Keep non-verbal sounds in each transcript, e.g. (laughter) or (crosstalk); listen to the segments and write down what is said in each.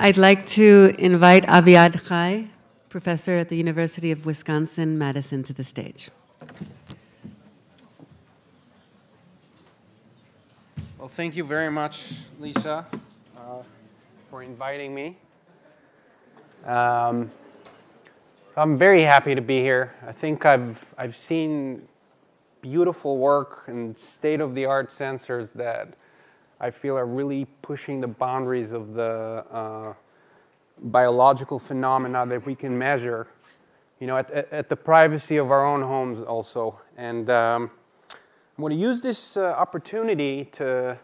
I'd like to invite Aviad Hai, professor at the University of Wisconsin-Madison, to the stage. Well, thank you very much, Lisa, uh, for inviting me. Um, I'm very happy to be here. I think I've, I've seen beautiful work and state-of-the-art sensors that I feel are really pushing the boundaries of the uh, biological phenomena that we can measure, you know, at, at, the privacy of our own homes also. And um, I'm going to use this uh, opportunity to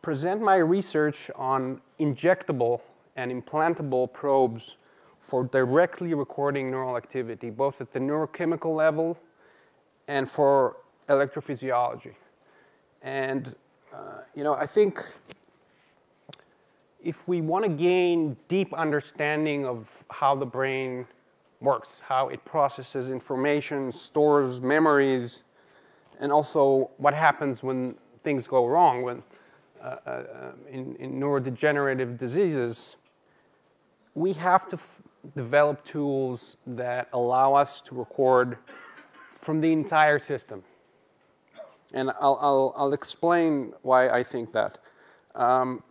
present my research on injectable and implantable probes for directly recording neural activity, both at the neurochemical level and for electrophysiology. And, you know, I think if we want to gain deep understanding of how the brain works, how it processes information, stores memories, and also what happens when things go wrong, when, uh, uh, in, in neurodegenerative diseases, we have to develop tools that allow us to record from the entire system. And I'll, I'll, I'll explain why I think that. Um,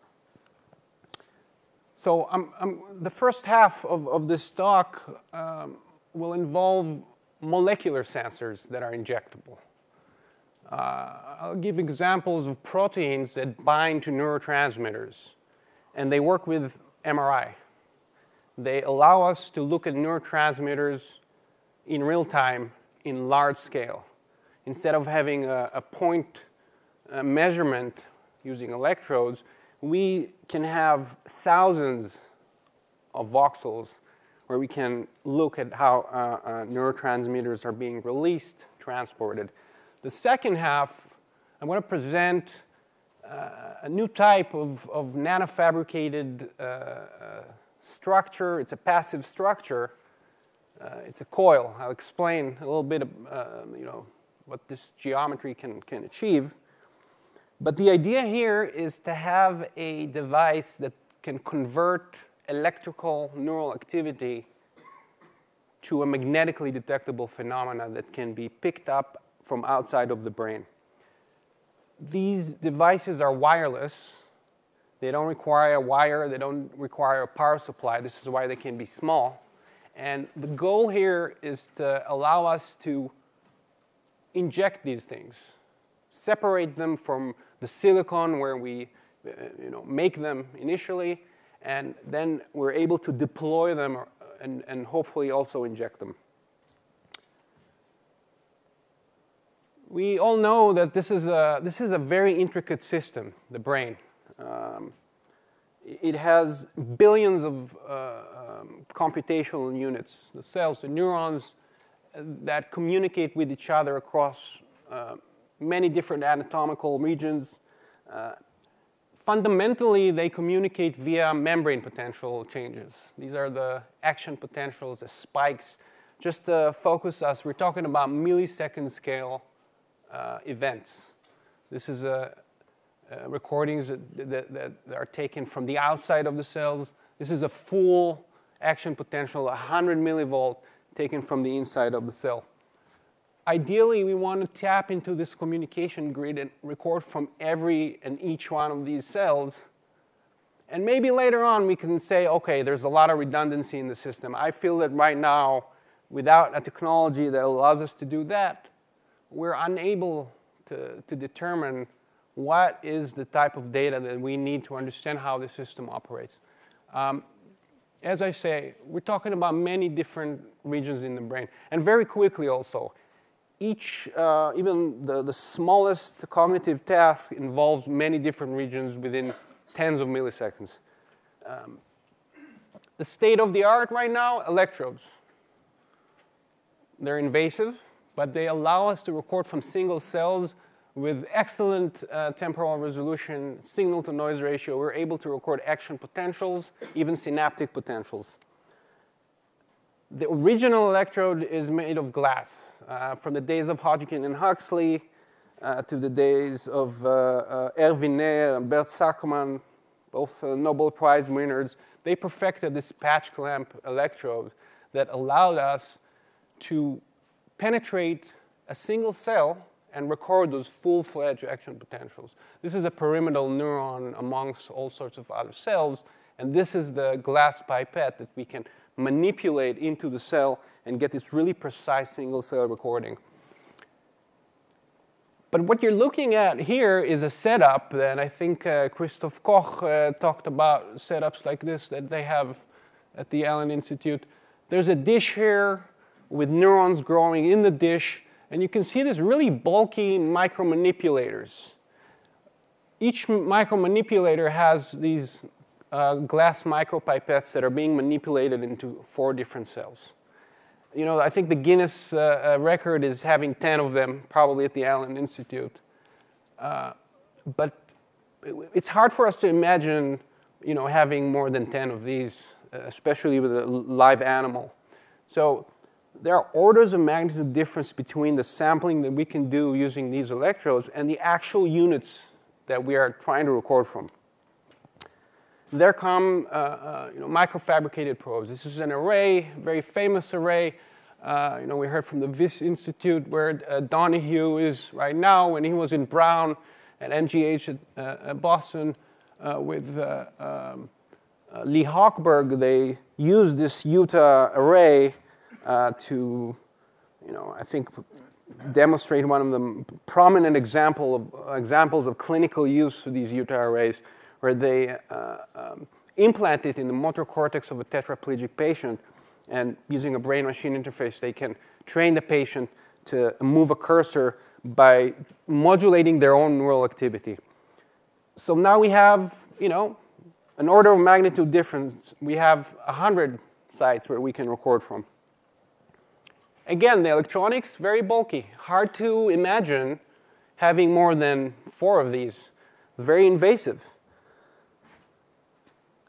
so I'm, I'm, the first half of, of this talk um, will involve molecular sensors that are injectable. Uh, I'll give examples of proteins that bind to neurotransmitters, and they work with MRI. They allow us to look at neurotransmitters in real time in large scale. Instead of having a, a point a measurement using electrodes, we can have thousands of voxels where we can look at how uh, uh, neurotransmitters are being released, transported. The second half, I'm going to present uh, a new type of, of nanofabricated uh, uh, structure. It's a passive structure. Uh, it's a coil. I'll explain a little bit, you know, what this geometry can, can achieve. But the idea here is to have a device that can convert electrical neural activity to a magnetically detectable phenomena that can be picked up from outside of the brain. These devices are wireless, they don't require a wire, they don't require a power supply. This is why they can be small. And the goal here is to allow us to inject these things, separate them from the silicon where we uh, you know, make them initially, and then we're able to deploy them uh, and, and hopefully also inject them. We all know that this is a, this is a very intricate system, the brain. Um, it has billions of uh, um, computational units, the cells, the neurons that communicate with each other across uh, many different anatomical regions. Uh, fundamentally, they communicate via membrane potential changes. These are the action potentials, the spikes. Just to focus us, we're talking about millisecond scale uh, events. This is a, uh, recordings that, that, that, are taken from the outside of the cells. This is a full action potential, 100 millivolt taken from the inside of the cell. Ideally, we want to tap into this communication grid and record from every and each one of these cells. And maybe later on we can say, okay, there's a lot of redundancy in the system. I feel that right now, without a technology that allows us to do that, we're unable to, to determine what is the type of data that we need to understand how the system operates. Um, as I say, we're talking about many different regions in the brain. And very quickly also, each, uh, even the, the smallest cognitive task involves many different regions within tens of milliseconds. Um, the state of the art right now, electrodes. They're invasive, but they allow us to record from single cells with excellent uh, temporal resolution, signal to noise ratio, we're able to record action potentials, even synaptic potentials. The original electrode is made of glass. Uh, from the days of Hodgkin and Huxley uh, to the days of uh, uh Erwin and Bert Sakmann, both uh, Nobel Prize winners, they perfected this patch clamp electrode that allowed us to penetrate a single cell and record those full-fledged action potentials. This is a pyramidal neuron amongst all sorts of other cells, and this is the glass pipette that we can manipulate into the cell and get this really precise single-cell recording. But what you're looking at here is a setup, that I think uh, Christoph Koch uh, talked about setups like this that they have at the Allen Institute. There's a dish here with neurons growing in the dish, and you can see these really bulky micromanipulators. Each micromanipulator has these uh, glass micropipettes that are being manipulated into four different cells you know, I think the Guinness uh, uh, record is having 10 of them, probably at the Allen Institute. Uh, but it's hard for us to imagine, you know, having more than 10 of these, uh, especially with a live animal. So there are orders of magnitude difference between the sampling that we can do using these electrodes and the actual units that we are trying to record from. There come uh, uh, you know, microfabricated probes. This is an array, very famous array. Uh, you know, we heard from the Wyss Institute where uh, Donoghue is right now. When he was in Brown at MGH at, uh, at Boston uh, with um, Lee Hochberg, they used this Utah array to, you know, I think demonstrate one of the prominent example of, examples of clinical use for these Utah arrays where they uh, um, implant it in the motor cortex of a tetraplegic patient, and using a brain-machine interface, they can train the patient to move a cursor by modulating their own neural activity. So now we have, you know, an order of magnitude difference. We have 100 sites where we can record from. Again, the electronics, very bulky. Hard to imagine having more than four of these. Very invasive.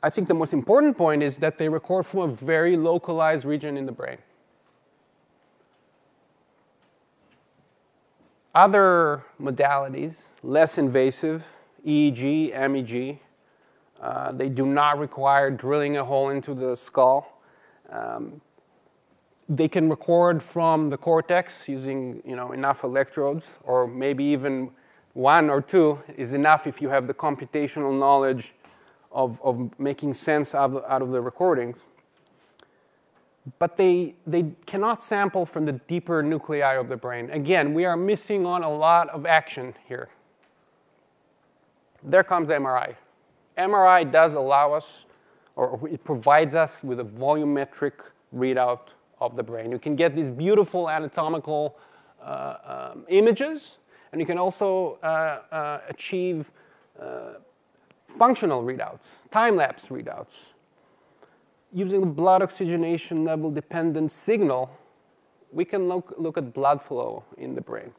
I think the most important point is that they record from a very localized region in the brain. Other modalities, less invasive, EEG, MEG, uh, they do not require drilling a hole into the skull. Um, they can record from the cortex using you know, enough electrodes, or maybe even one or two is enough if you have the computational knowledge of, of making sense out of, out of the recordings. But they, they cannot sample from the deeper nuclei of the brain. Again, we are missing on a lot of action here. There comes MRI. MRI does allow us, or it provides us with a volumetric readout of the brain. You can get these beautiful anatomical uh, um, images, and you can also uh, uh, achieve uh, functional readouts, time-lapse readouts. Using the blood oxygenation level dependent signal, we can look, look at blood flow in the brain.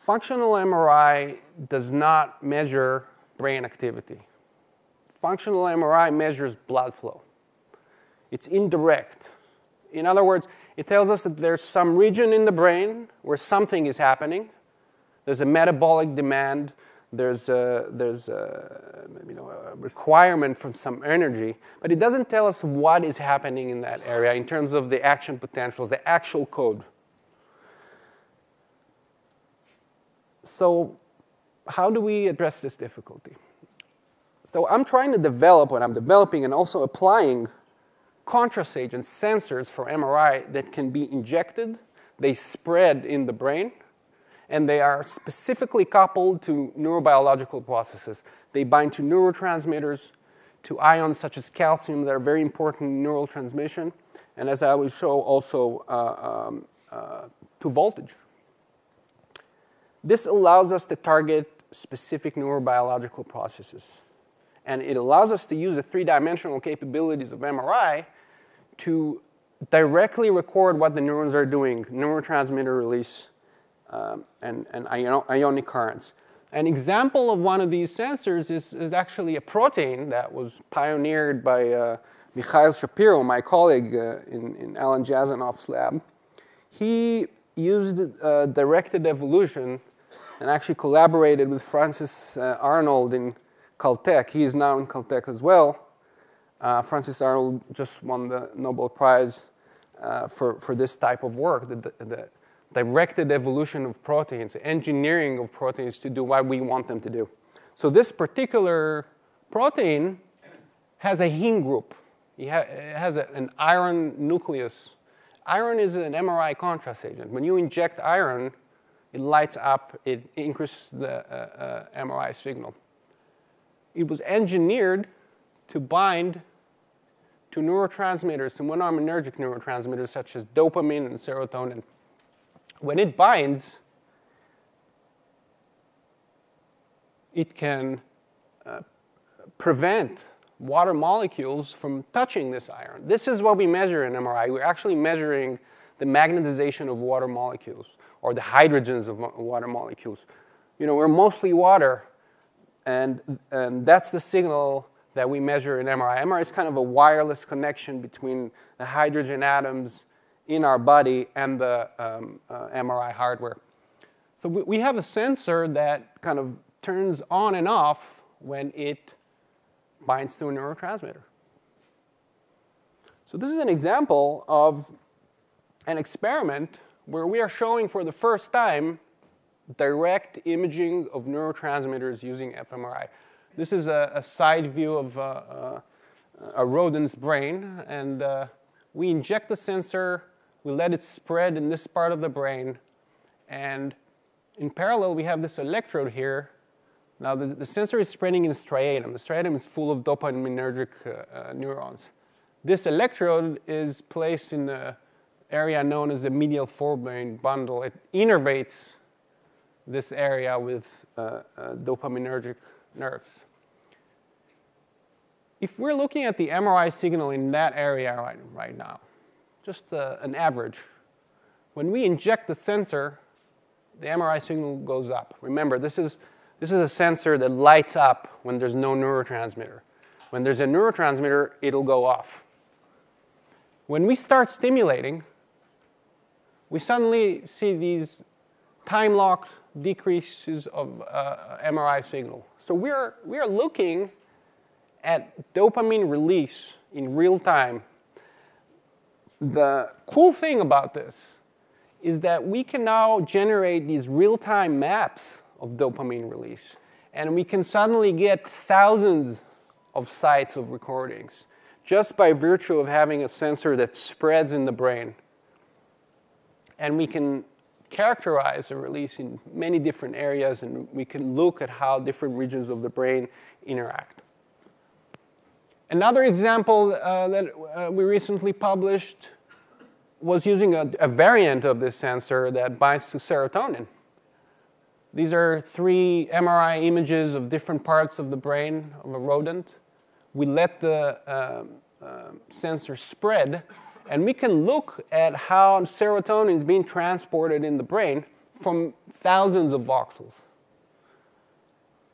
Functional MRI does not measure brain activity. Functional MRI measures blood flow. It's indirect. In other words, it tells us that there's some region in the brain where something is happening. There's a metabolic demand there's a, there's a, you know, a requirement from some energy, but it doesn't tell us what is happening in that area in terms of the action potentials, the actual code. So how do we address this difficulty? So I'm trying to develop what I'm developing and also applying contrast agents, sensors for MRI that can be injected, they spread in the brain, and they are specifically coupled to neurobiological processes. They bind to neurotransmitters, to ions such as calcium that are very important in neural transmission, and as I will show, also uh, um, uh, to voltage. This allows us to target specific neurobiological processes. And it allows us to use the three-dimensional capabilities of MRI to directly record what the neurons are doing, neurotransmitter release, um, and, and ionic currents. An example of one of these sensors is, is actually a protein that was pioneered by uh, Mikhail Shapiro, my colleague uh, in, in Alan Jasanoff's lab. He used uh, directed evolution and actually collaborated with Frances uh, Arnold in Caltech. He is now in Caltech as well. Uh, Frances Arnold just won the Nobel Prize uh, for, for this type of work, the, the, directed evolution of proteins, engineering of proteins to do what we want them to do. So this particular protein has a heme group. It, ha it has an iron nucleus. Iron is an MRI contrast agent. When you inject iron, it lights up, it increases the uh, uh, MRI signal. It was engineered to bind to neurotransmitters, to monoaminergic neurotransmitters such as dopamine and serotonin. When it binds, it can uh, prevent water molecules from touching this iron. This is what we measure in MRI. We're actually measuring the magnetization of water molecules or the hydrogens of water molecules. You know, we're mostly water, and, and that's the signal that we measure in MRI. MRI is kind of a wireless connection between the hydrogen atoms in our body and the um, uh, MRI hardware. So we, we have a sensor that kind of turns on and off when it binds to a neurotransmitter. So this is an example of an experiment where we are showing for the first time direct imaging of neurotransmitters using fMRI. This is a, a side view of uh, uh, a rodent's brain, and uh, we inject the sensor, we let it spread in this part of the brain, and in parallel, we have this electrode here. Now, the, the sensor is spreading in striatum. The striatum is full of dopaminergic uh, neurons. This electrode is placed in the area known as the medial forebrain bundle. It innervates this area with uh, uh, dopaminergic nerves. If we're looking at the MRI signal in that area right, right now, just uh, an average, when we inject the sensor, the MRI signal goes up. Remember, this is, this is a sensor that lights up when there's no neurotransmitter. When there's a neurotransmitter, it'll go off. When we start stimulating, we suddenly see these time-locked decreases of uh, MRI signal. So we're, we're looking at dopamine release in real time. The cool thing about this is that we can now generate these real-time maps of dopamine release. And we can suddenly get thousands of sites of recordings just by virtue of having a sensor that spreads in the brain. And we can characterize a release in many different areas, and we can look at how different regions of the brain interact. Another example uh, that uh, we recently published was using a, a, variant of this sensor that binds to serotonin. These are three MRI images of different parts of the brain of a rodent. We let the uh, uh sensor spread and we can look at how serotonin is being transported in the brain from thousands of voxels.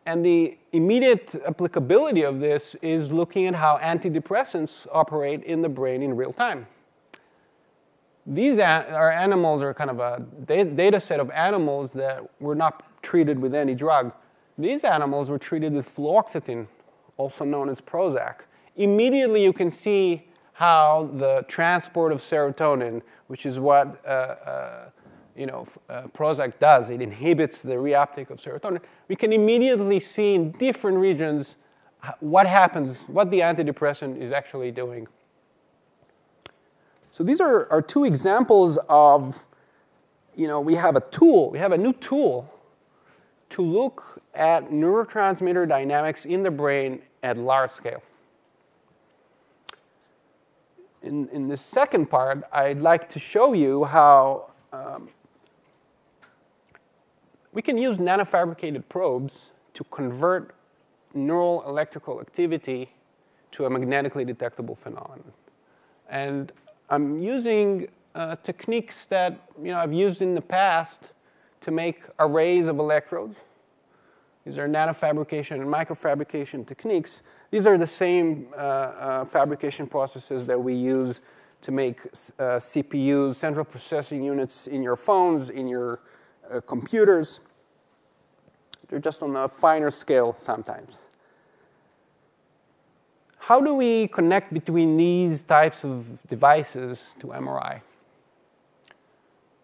And the immediate applicability of this is looking at how antidepressants operate in the brain in real time. These are animals are kind of a data set of animals that were not treated with any drug. These animals were treated with fluoxetine, also known as Prozac. Immediately you can see how the transport of serotonin, which is what uh, uh, you know, uh, Prozac does, it inhibits the reuptake of serotonin, we can immediately see in different regions what happens, what the antidepressant is actually doing. So these are, are two examples of, you know, we have a tool, we have a new tool to look at neurotransmitter dynamics in the brain at large scale in, in this second part, I'd like to show you how um, we can use nanofabricated probes to convert neural electrical activity to a magnetically detectable phenomenon. And I'm using uh, techniques that you know, I've used in the past to make arrays of electrodes. These are nanofabrication and microfabrication techniques these are the same uh, uh, fabrication processes that we use to make uh, CPUs, central processing units in your phones, in your computers. They're just on a finer scale sometimes. how do we connect between these types of devices to MRI?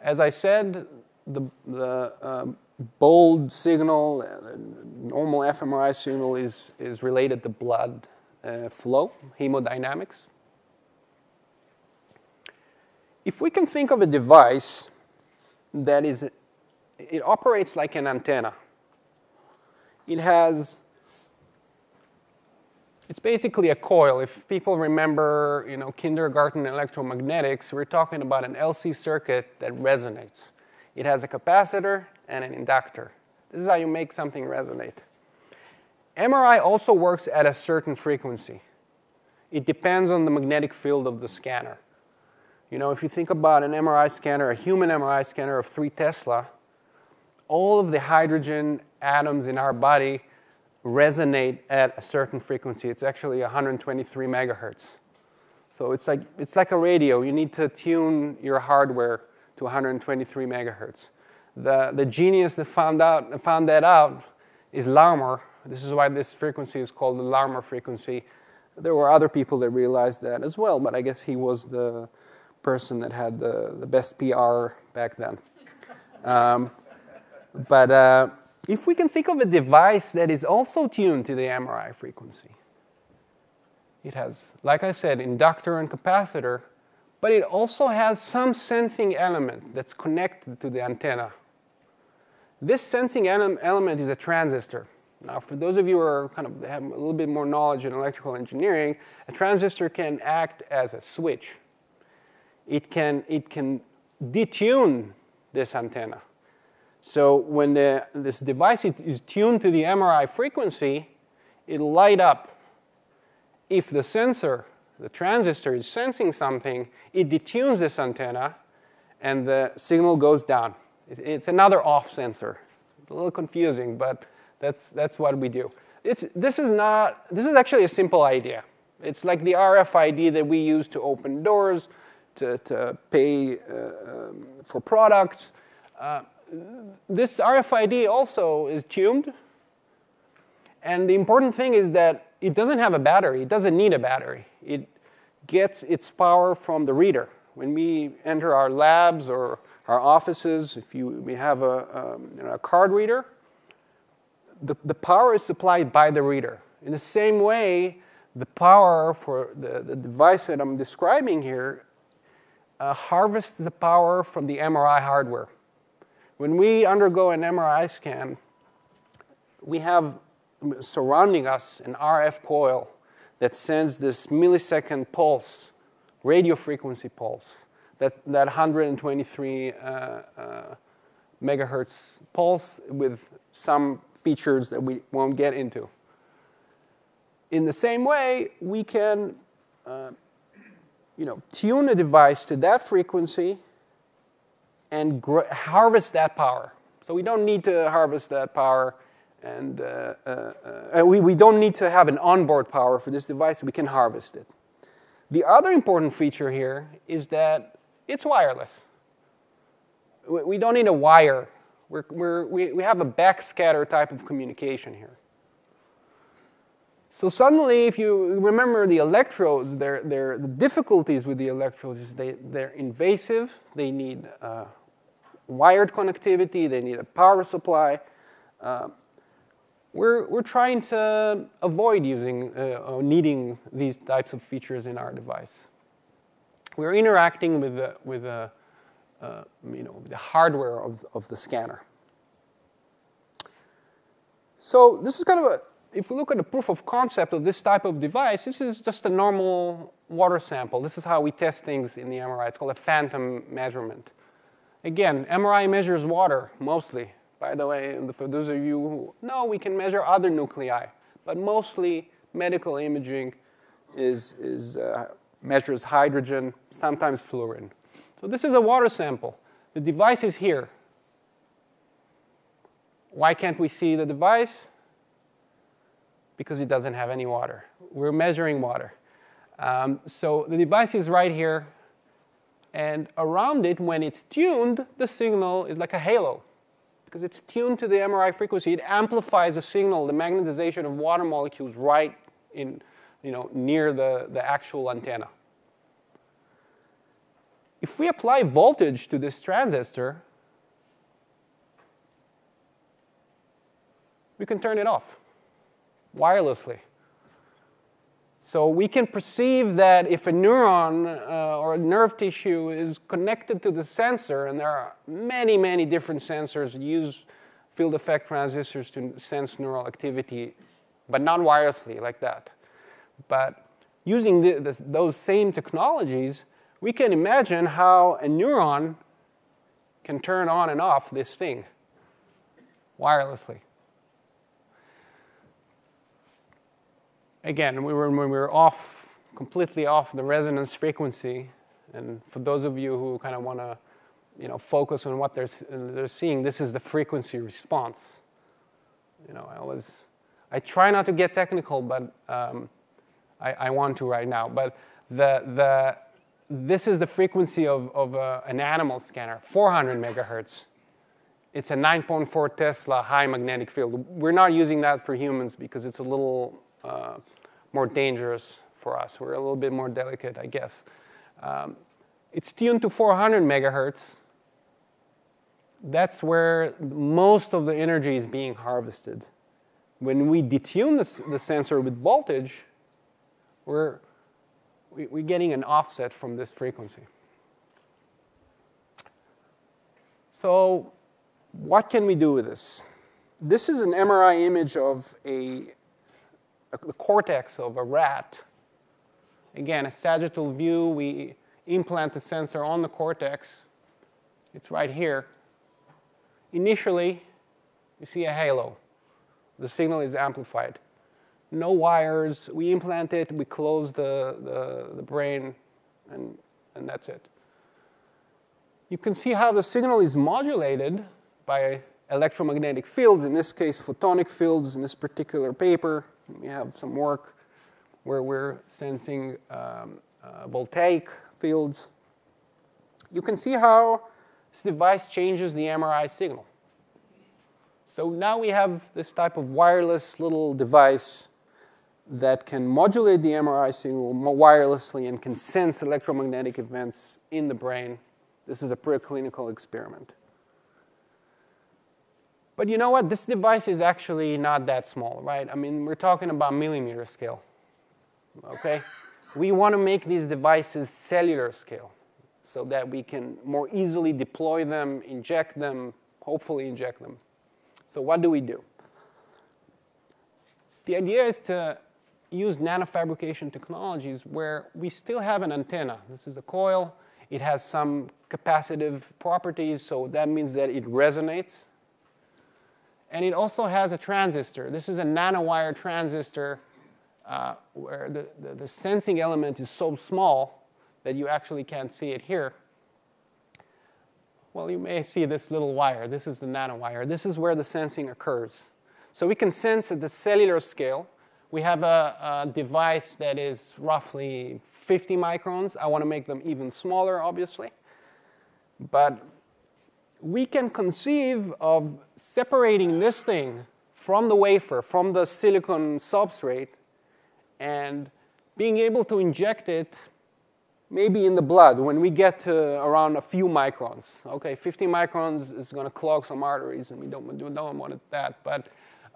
As I said, the, the uh, bold signal, uh, normal fMRI signal is, is related to blood uh, flow, hemodynamics. If we can think of a device that is, it operates like an antenna. It has, it's basically a coil. If people remember, you know, kindergarten electromagnetics, we're talking about an LC circuit that resonates. It has a capacitor and an inductor. This is how you make something resonate. MRI also works at a certain frequency. It depends on the magnetic field of the scanner. You know, if you think about an MRI scanner, a human MRI scanner of 3 Tesla, all of the hydrogen atoms in our body resonate at a certain frequency. It's actually 123 megahertz. So it's like, it's like a radio. You need to tune your hardware to 123 megahertz. The, the genius that found, out, found that out is Larmor. This is why this frequency is called the Larmor frequency. There were other people that realized that as well, but I guess he was the person that had the, the best PR back then. (laughs) Um, but uh, if we can think of a device that is also tuned to the MRI frequency, it has, like I said, inductor and capacitor, but it also has some sensing element that's connected to the antenna. This sensing element is a transistor. Now, for those of you who are kind of have a little bit more knowledge in electrical engineering, a transistor can act as a switch. It can, it can detune this antenna. So when the, this device is tuned to the MRI frequency, it'll light up. If the sensor the transistor is sensing something, it detunes this antenna, and the signal goes down. It's another off sensor. It's a little confusing, but that's, that's what we do. It's, this, is not, this is actually a simple idea. It's like the RFID that we use to open doors, to, to pay uh, for products. Uh, this RFID also is tuned. And the important thing is that it doesn't have a battery. It doesn't need a battery. It gets its power from the reader. When we enter our labs or our offices, if you, we have a, um, a card reader, the, the power is supplied by the reader. In the same way, the power for the, the device that I'm describing here uh, harvests the power from the MRI hardware. When we undergo an MRI scan, we have surrounding us an RF coil that sends this millisecond pulse, radio frequency pulse, that, that 123 uh, uh, megahertz pulse with some features that we won't get into. In the same way, we can uh, you know, tune a device to that frequency and harvest that power. So we don't need to harvest that power and uh, uh, uh, we, we don't need to have an onboard power for this device, we can harvest it. The other important feature here is that it's wireless. We, don't need a wire. We're, we're, we, we have a backscatter type of communication here. So suddenly, if you remember the electrodes, they're, they're, the difficulties with the electrodes is they, they're invasive, they need uh, wired connectivity, they need a power supply. Uh, we're, we're trying to avoid using uh, or needing these types of features in our device. We're interacting with the, with the, uh, you know, the hardware of, of the scanner. So this is kind of a, if we look at the proof of concept of this type of device, this is just a normal water sample. This is how we test things in the MRI. It's called a phantom measurement. Again, MRI measures water mostly. By the way, for those of you who know, we can measure other nuclei, but mostly medical imaging is, is, uh, measures hydrogen, sometimes fluorine. So this is a water sample. The device is here. Why can't we see the device? Because it doesn't have any water. We're measuring water. Um, so the device is right here, and around it, when it's tuned, the signal is like a halo because it's tuned to the MRI frequency. It amplifies the signal, the magnetization of water molecules right in you know, near the, the actual antenna. If we apply voltage to this transistor, we can turn it off wirelessly. So we can perceive that if a neuron uh, or a nerve tissue is connected to the sensor, and there are many, many different sensors use field effect transistors to sense neural activity, but not wirelessly like that. But using the, those same technologies, we can imagine how a neuron can turn on and off this thing wirelessly. again, we were, when we were off, completely off the resonance frequency, and for those of you who kind of want to you know, focus on what they're, they're seeing, this is the frequency response. You know, I always, I try not to get technical, but um, I, I, want to right now. But the, the, this is the frequency of, of uh, an animal scanner, 400 megahertz. It's a 9.4 Tesla high magnetic field. We're not using that for humans because it's a little uh, more dangerous for us. We're a little bit more delicate, I guess. Um, it's tuned to 400 megahertz. That's where most of the energy is being harvested. When we detune the, the sensor with voltage, we're, we, we're getting an offset from this frequency. So what can we do with this? This is an MRI image of a the cortex of a rat. Again, a sagittal view, we implant the sensor on the cortex. It's right here. Initially, you see a halo. The signal is amplified. No wires. We implant it, we close the, the, the brain, and, and that's it. You can see how the signal is modulated by electromagnetic fields, in this case, photonic fields in this particular paper. We have some work where we're sensing um, uh, voltaic fields. You can see how this device changes the MRI signal. So now we have this type of wireless little device that can modulate the MRI signal wirelessly and can sense electromagnetic events in the brain. This is a preclinical experiment. But you know what? This device is actually not that small, right? I mean, we're talking about millimeter scale, okay? We want to make these devices cellular scale so that we can more easily deploy them, inject them, hopefully inject them. So what do we do? The idea is to use nanofabrication technologies where we still have an antenna. This is a coil. It has some capacitive properties, so that means that it resonates and it also has a transistor. This is a nanowire transistor uh, where the, the, the, sensing element is so small that you actually can't see it here. Well, you may see this little wire. This is the nanowire. This is where the sensing occurs. So we can sense at the cellular scale. We have a, a device that is roughly 50 microns. I want to make them even smaller, obviously. But we can conceive of separating this thing from the wafer, from the silicon substrate, and being able to inject it maybe in the blood when we get to around a few microns. Okay, 50 microns is going to clog some arteries, and we don't, we don't want that. But,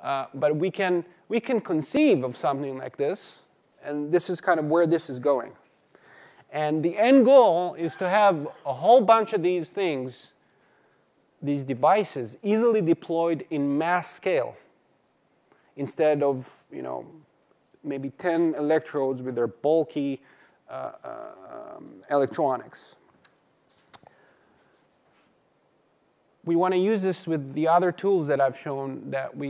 uh, but we, can, we can conceive of something like this, and this is kind of where this is going. And the end goal is to have a whole bunch of these things these devices easily deployed in mass scale instead of you know, maybe 10 electrodes with their bulky uh, uh, um, electronics. We want to use this with the other tools that I've shown that we,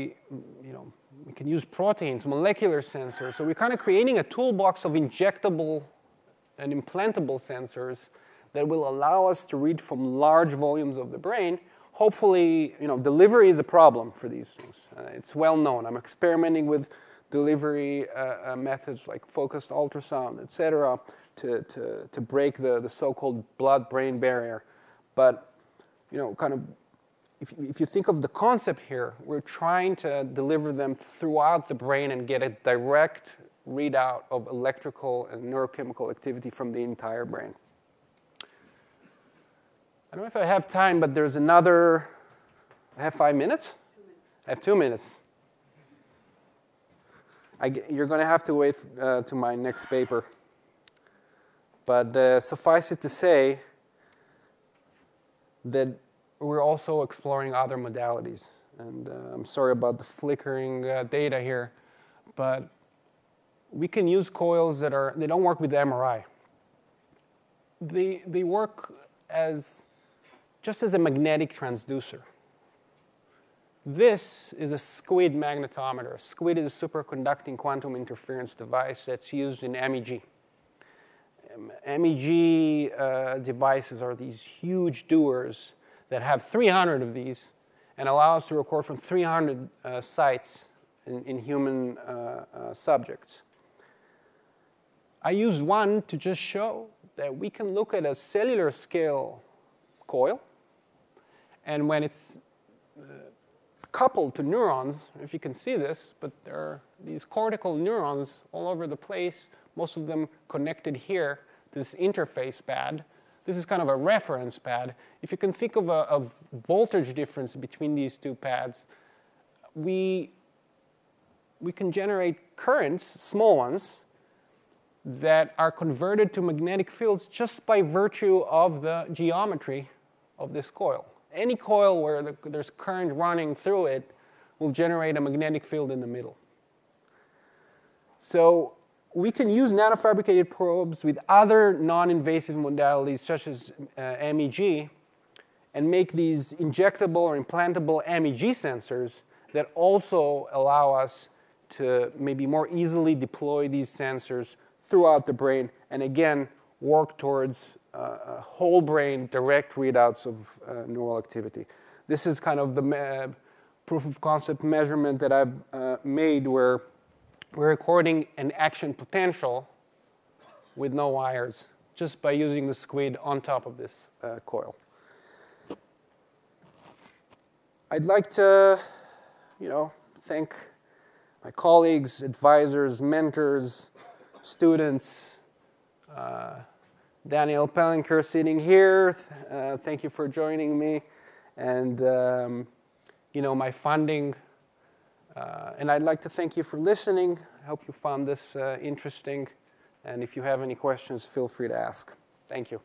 you know, we can use proteins, molecular sensors. So we're kind of creating a toolbox of injectable and implantable sensors that will allow us to read from large volumes of the brain hopefully, you know, delivery is a problem for these things. Uh, it's well known. I'm experimenting with delivery uh, uh, methods like focused ultrasound, et cetera, to, to, to break the, the so-called blood-brain barrier. But, you know, kind of, if, if you think of the concept here, we're trying to deliver them throughout the brain and get a direct readout of electrical and neurochemical activity from the entire brain. I don't know if I have time, but there's another. I have five minutes? I have two minutes. I, you're going to have to wait uh, to my next paper. But uh, suffice it to say that we're also exploring other modalities. And uh, I'm sorry about the flickering uh, data here, but we can use coils that are, they don't work with MRI. They, they work as, just as a magnetic transducer. This is a SQUID magnetometer. SQUID is a superconducting quantum interference device that's used in MEG. MEG uh, devices are these huge dewars that have 300 of these and allow us to record from 300 uh, sites in, in human uh, uh, subjects. I used one to just show that we can look at a cellular scale coil, and when it's uh, coupled to neurons, if you can see this, but there are these cortical neurons all over the place, most of them connected here to this interface pad. This is kind of a reference pad. If you can think of a, a voltage difference between these two pads, we, we can generate currents, small ones, that are converted to magnetic fields just by virtue of the geometry of this coil. Any coil where the, there's current running through it will generate a magnetic field in the middle. So we can use nanofabricated probes with other non-invasive modalities such as uh, MEG and make these injectable or implantable MEG sensors that also allow us to maybe more easily deploy these sensors throughout the brain and again work towards uh, whole brain direct readouts of uh, neural activity. This is kind of the proof of concept measurement that I've uh, made where we're recording an action potential with no wires just by using the squid on top of this uh, coil. I'd like to, you know, thank my colleagues, advisors, mentors, students, uh, Daniel Palanker sitting here. Uh, thank you for joining me. And, um, you know, my funding. Uh, and I'd like to thank you for listening. I hope you found this uh, interesting. And if you have any questions, feel free to ask. Thank you.